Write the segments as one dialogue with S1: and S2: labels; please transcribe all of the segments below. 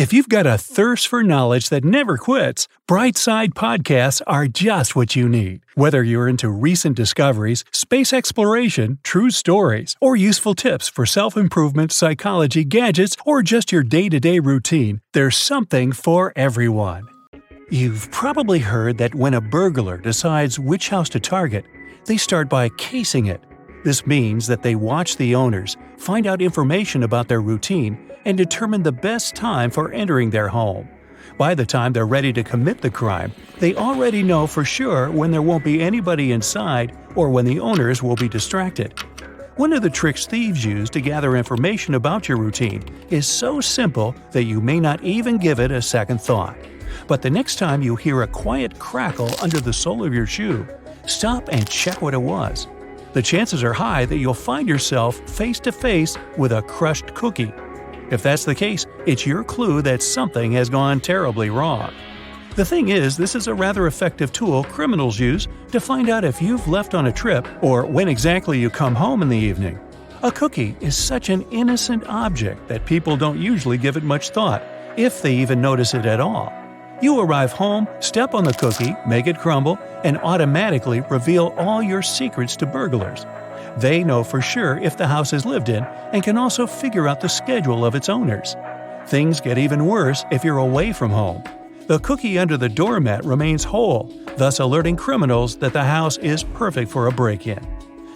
S1: If you've got a thirst for knowledge that never quits, Brightside Podcasts are just what you need. Whether you're into recent discoveries, space exploration, true stories, or useful tips for self improvement, psychology, gadgets, or just your day to day routine, there's something for everyone. You've probably heard that when a burglar decides which house to target, they start by casing it. This means that they watch the owners, find out information about their routine, and determine the best time for entering their home. By the time they're ready to commit the crime, they already know for sure when there won't be anybody inside or when the owners will be distracted. One of the tricks thieves use to gather information about your routine is so simple that you may not even give it a second thought. But the next time you hear a quiet crackle under the sole of your shoe, stop and check what it was. The chances are high that you'll find yourself face to face with a crushed cookie if that's the case, it's your clue that something has gone terribly wrong. The thing is, this is a rather effective tool criminals use to find out if you've left on a trip or when exactly you come home in the evening. A cookie is such an innocent object that people don't usually give it much thought, if they even notice it at all. You arrive home, step on the cookie, make it crumble, and automatically reveal all your secrets to burglars. They know for sure if the house is lived in and can also figure out the schedule of its owners. Things get even worse if you're away from home. The cookie under the doormat remains whole, thus alerting criminals that the house is perfect for a break in.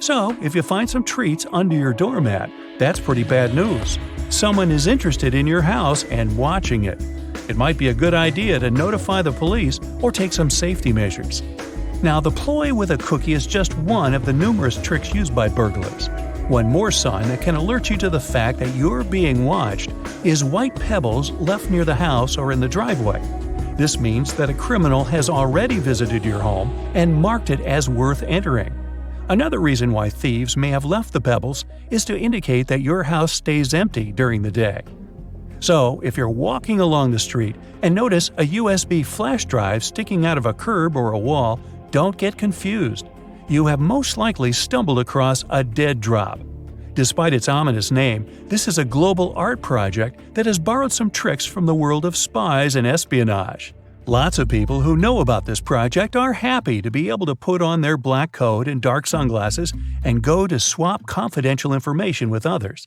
S1: So, if you find some treats under your doormat, that's pretty bad news. Someone is interested in your house and watching it. It might be a good idea to notify the police or take some safety measures. Now, the ploy with a cookie is just one of the numerous tricks used by burglars. One more sign that can alert you to the fact that you're being watched is white pebbles left near the house or in the driveway. This means that a criminal has already visited your home and marked it as worth entering. Another reason why thieves may have left the pebbles is to indicate that your house stays empty during the day. So, if you're walking along the street and notice a USB flash drive sticking out of a curb or a wall don't get confused. You have most likely stumbled across a dead drop. Despite its ominous name, this is a global art project that has borrowed some tricks from the world of spies and espionage. Lots of people who know about this project are happy to be able to put on their black coat and dark sunglasses and go to swap confidential information with others.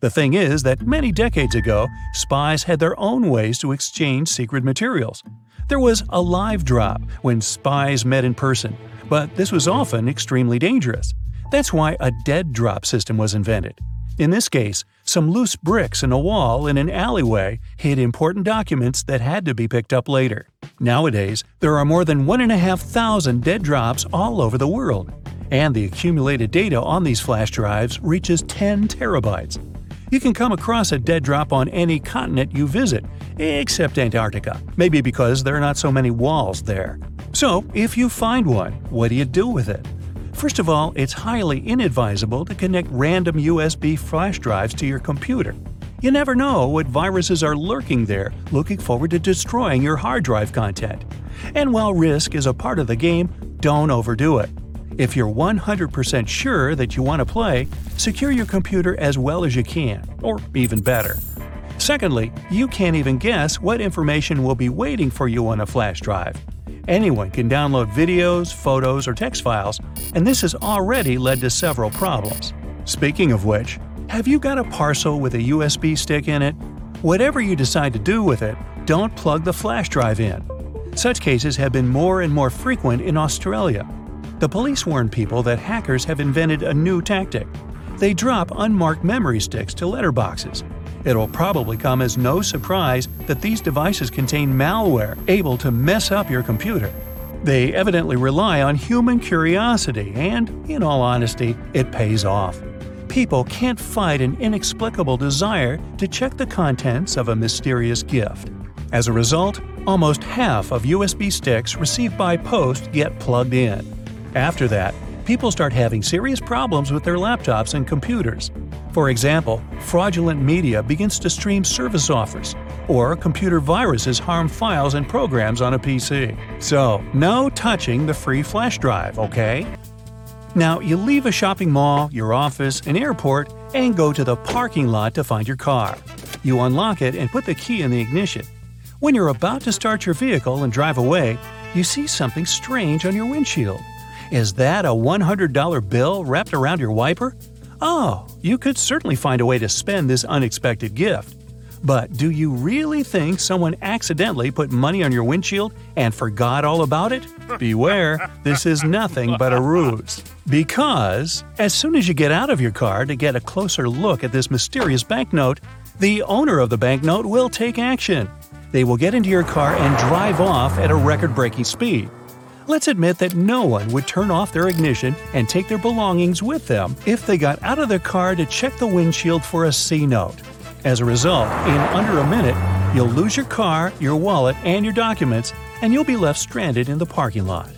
S1: The thing is that many decades ago, spies had their own ways to exchange secret materials. There was a live drop when spies met in person, but this was often extremely dangerous. That's why a dead drop system was invented. In this case, some loose bricks in a wall in an alleyway hid important documents that had to be picked up later. Nowadays, there are more than 1,500 dead drops all over the world, and the accumulated data on these flash drives reaches 10 terabytes. You can come across a dead drop on any continent you visit, except Antarctica, maybe because there are not so many walls there. So, if you find one, what do you do with it? First of all, it's highly inadvisable to connect random USB flash drives to your computer. You never know what viruses are lurking there, looking forward to destroying your hard drive content. And while risk is a part of the game, don't overdo it. If you're 100% sure that you want to play, secure your computer as well as you can, or even better. Secondly, you can't even guess what information will be waiting for you on a flash drive. Anyone can download videos, photos, or text files, and this has already led to several problems. Speaking of which, have you got a parcel with a USB stick in it? Whatever you decide to do with it, don't plug the flash drive in. Such cases have been more and more frequent in Australia. The police warn people that hackers have invented a new tactic. They drop unmarked memory sticks to letterboxes. It'll probably come as no surprise that these devices contain malware able to mess up your computer. They evidently rely on human curiosity, and, in all honesty, it pays off. People can't fight an inexplicable desire to check the contents of a mysterious gift. As a result, almost half of USB sticks received by post get plugged in. After that, people start having serious problems with their laptops and computers. For example, fraudulent media begins to stream service offers, or computer viruses harm files and programs on a PC. So, no touching the free flash drive, okay? Now, you leave a shopping mall, your office, an airport, and go to the parking lot to find your car. You unlock it and put the key in the ignition. When you're about to start your vehicle and drive away, you see something strange on your windshield. Is that a $100 bill wrapped around your wiper? Oh, you could certainly find a way to spend this unexpected gift. But do you really think someone accidentally put money on your windshield and forgot all about it? Beware, this is nothing but a ruse. Because, as soon as you get out of your car to get a closer look at this mysterious banknote, the owner of the banknote will take action. They will get into your car and drive off at a record breaking speed. Let's admit that no one would turn off their ignition and take their belongings with them if they got out of their car to check the windshield for a C note. As a result, in under a minute, you'll lose your car, your wallet, and your documents, and you'll be left stranded in the parking lot.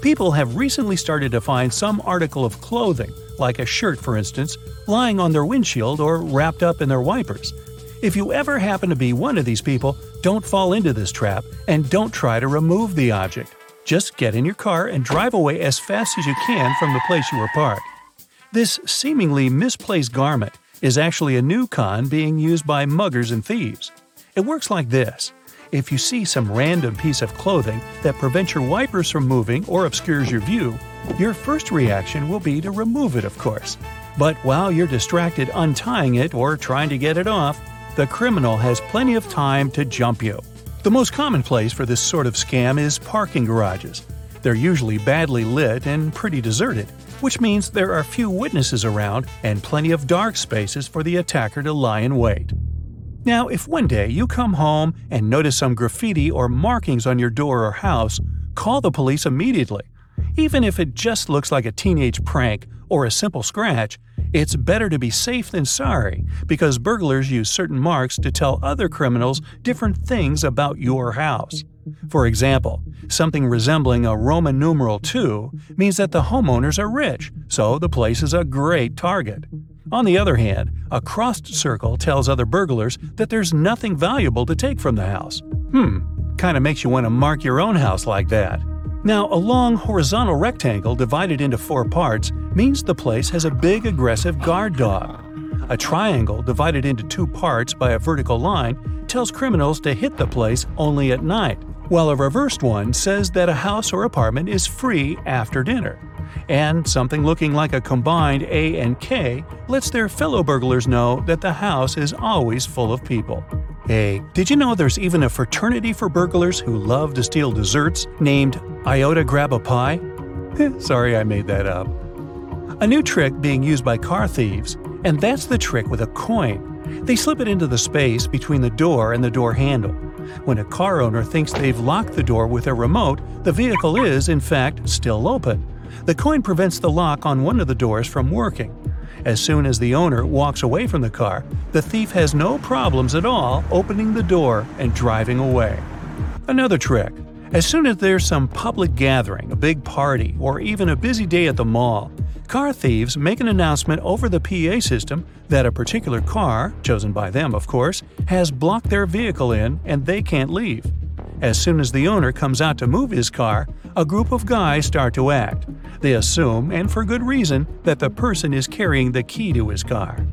S1: People have recently started to find some article of clothing, like a shirt for instance, lying on their windshield or wrapped up in their wipers. If you ever happen to be one of these people, don't fall into this trap and don't try to remove the object. Just get in your car and drive away as fast as you can from the place you were parked. This seemingly misplaced garment is actually a new con being used by muggers and thieves. It works like this. If you see some random piece of clothing that prevents your wipers from moving or obscures your view, your first reaction will be to remove it, of course. But while you're distracted untying it or trying to get it off, the criminal has plenty of time to jump you. The most common place for this sort of scam is parking garages. They're usually badly lit and pretty deserted, which means there are few witnesses around and plenty of dark spaces for the attacker to lie in wait. Now, if one day you come home and notice some graffiti or markings on your door or house, call the police immediately. Even if it just looks like a teenage prank or a simple scratch, it's better to be safe than sorry because burglars use certain marks to tell other criminals different things about your house. For example, something resembling a Roman numeral 2 means that the homeowners are rich, so the place is a great target. On the other hand, a crossed circle tells other burglars that there's nothing valuable to take from the house. Hmm, kinda makes you want to mark your own house like that. Now, a long horizontal rectangle divided into four parts means the place has a big aggressive guard dog. A triangle divided into two parts by a vertical line tells criminals to hit the place only at night while a reversed one says that a house or apartment is free after dinner. And something looking like a combined A and K lets their fellow burglars know that the house is always full of people. Hey, did you know there's even a fraternity for burglars who love to steal desserts named Iota Grab a Pie? Sorry I made that up. A new trick being used by car thieves, and that's the trick with a coin. They slip it into the space between the door and the door handle. When a car owner thinks they've locked the door with a remote, the vehicle is, in fact, still open. The coin prevents the lock on one of the doors from working. As soon as the owner walks away from the car, the thief has no problems at all opening the door and driving away. Another trick as soon as there's some public gathering, a big party, or even a busy day at the mall, car thieves make an announcement over the PA system that a particular car, chosen by them of course, has blocked their vehicle in and they can't leave. As soon as the owner comes out to move his car, a group of guys start to act. They assume, and for good reason, that the person is carrying the key to his car.